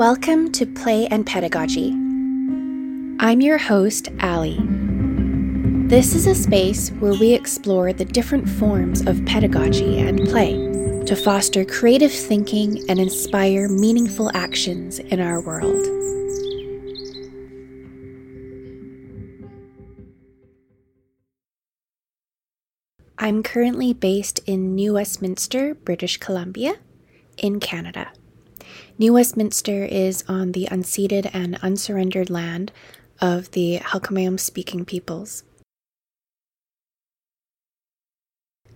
Welcome to Play and Pedagogy. I'm your host, Allie. This is a space where we explore the different forms of pedagogy and play to foster creative thinking and inspire meaningful actions in our world. I'm currently based in New Westminster, British Columbia, in Canada. New Westminster is on the unceded and unsurrendered land of the Halkomelem speaking peoples.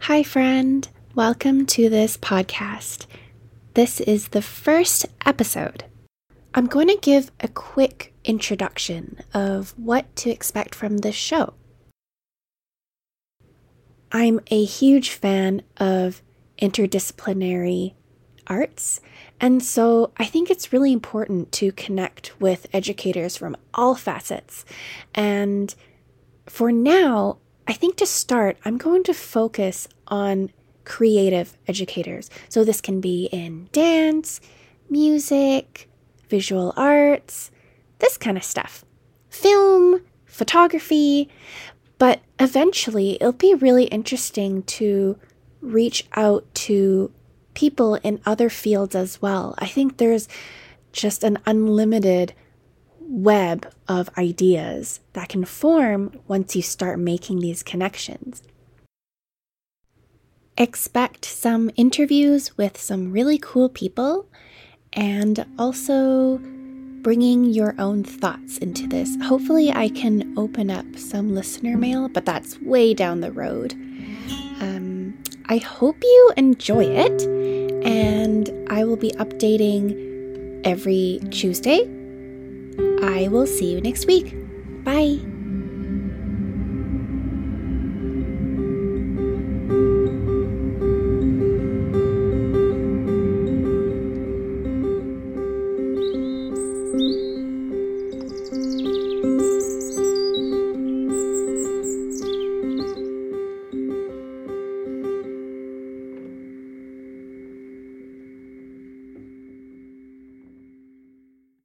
Hi, friend. Welcome to this podcast. This is the first episode. I'm going to give a quick introduction of what to expect from this show. I'm a huge fan of interdisciplinary arts and so I think it's really important to connect with educators from all facets. And for now, I think to start, I'm going to focus on creative educators. So this can be in dance, music, visual arts, this kind of stuff, film, photography. But eventually, it'll be really interesting to reach out to people in other fields as well. I think there's just an unlimited web of ideas that can form once you start making these connections. Expect some interviews with some really cool people and also bringing your own thoughts into this. Hopefully, I can open up some listener mail, but that's way down the road. Um, I hope you enjoy it, and I will be updating every Tuesday. I will see you next week. Bye.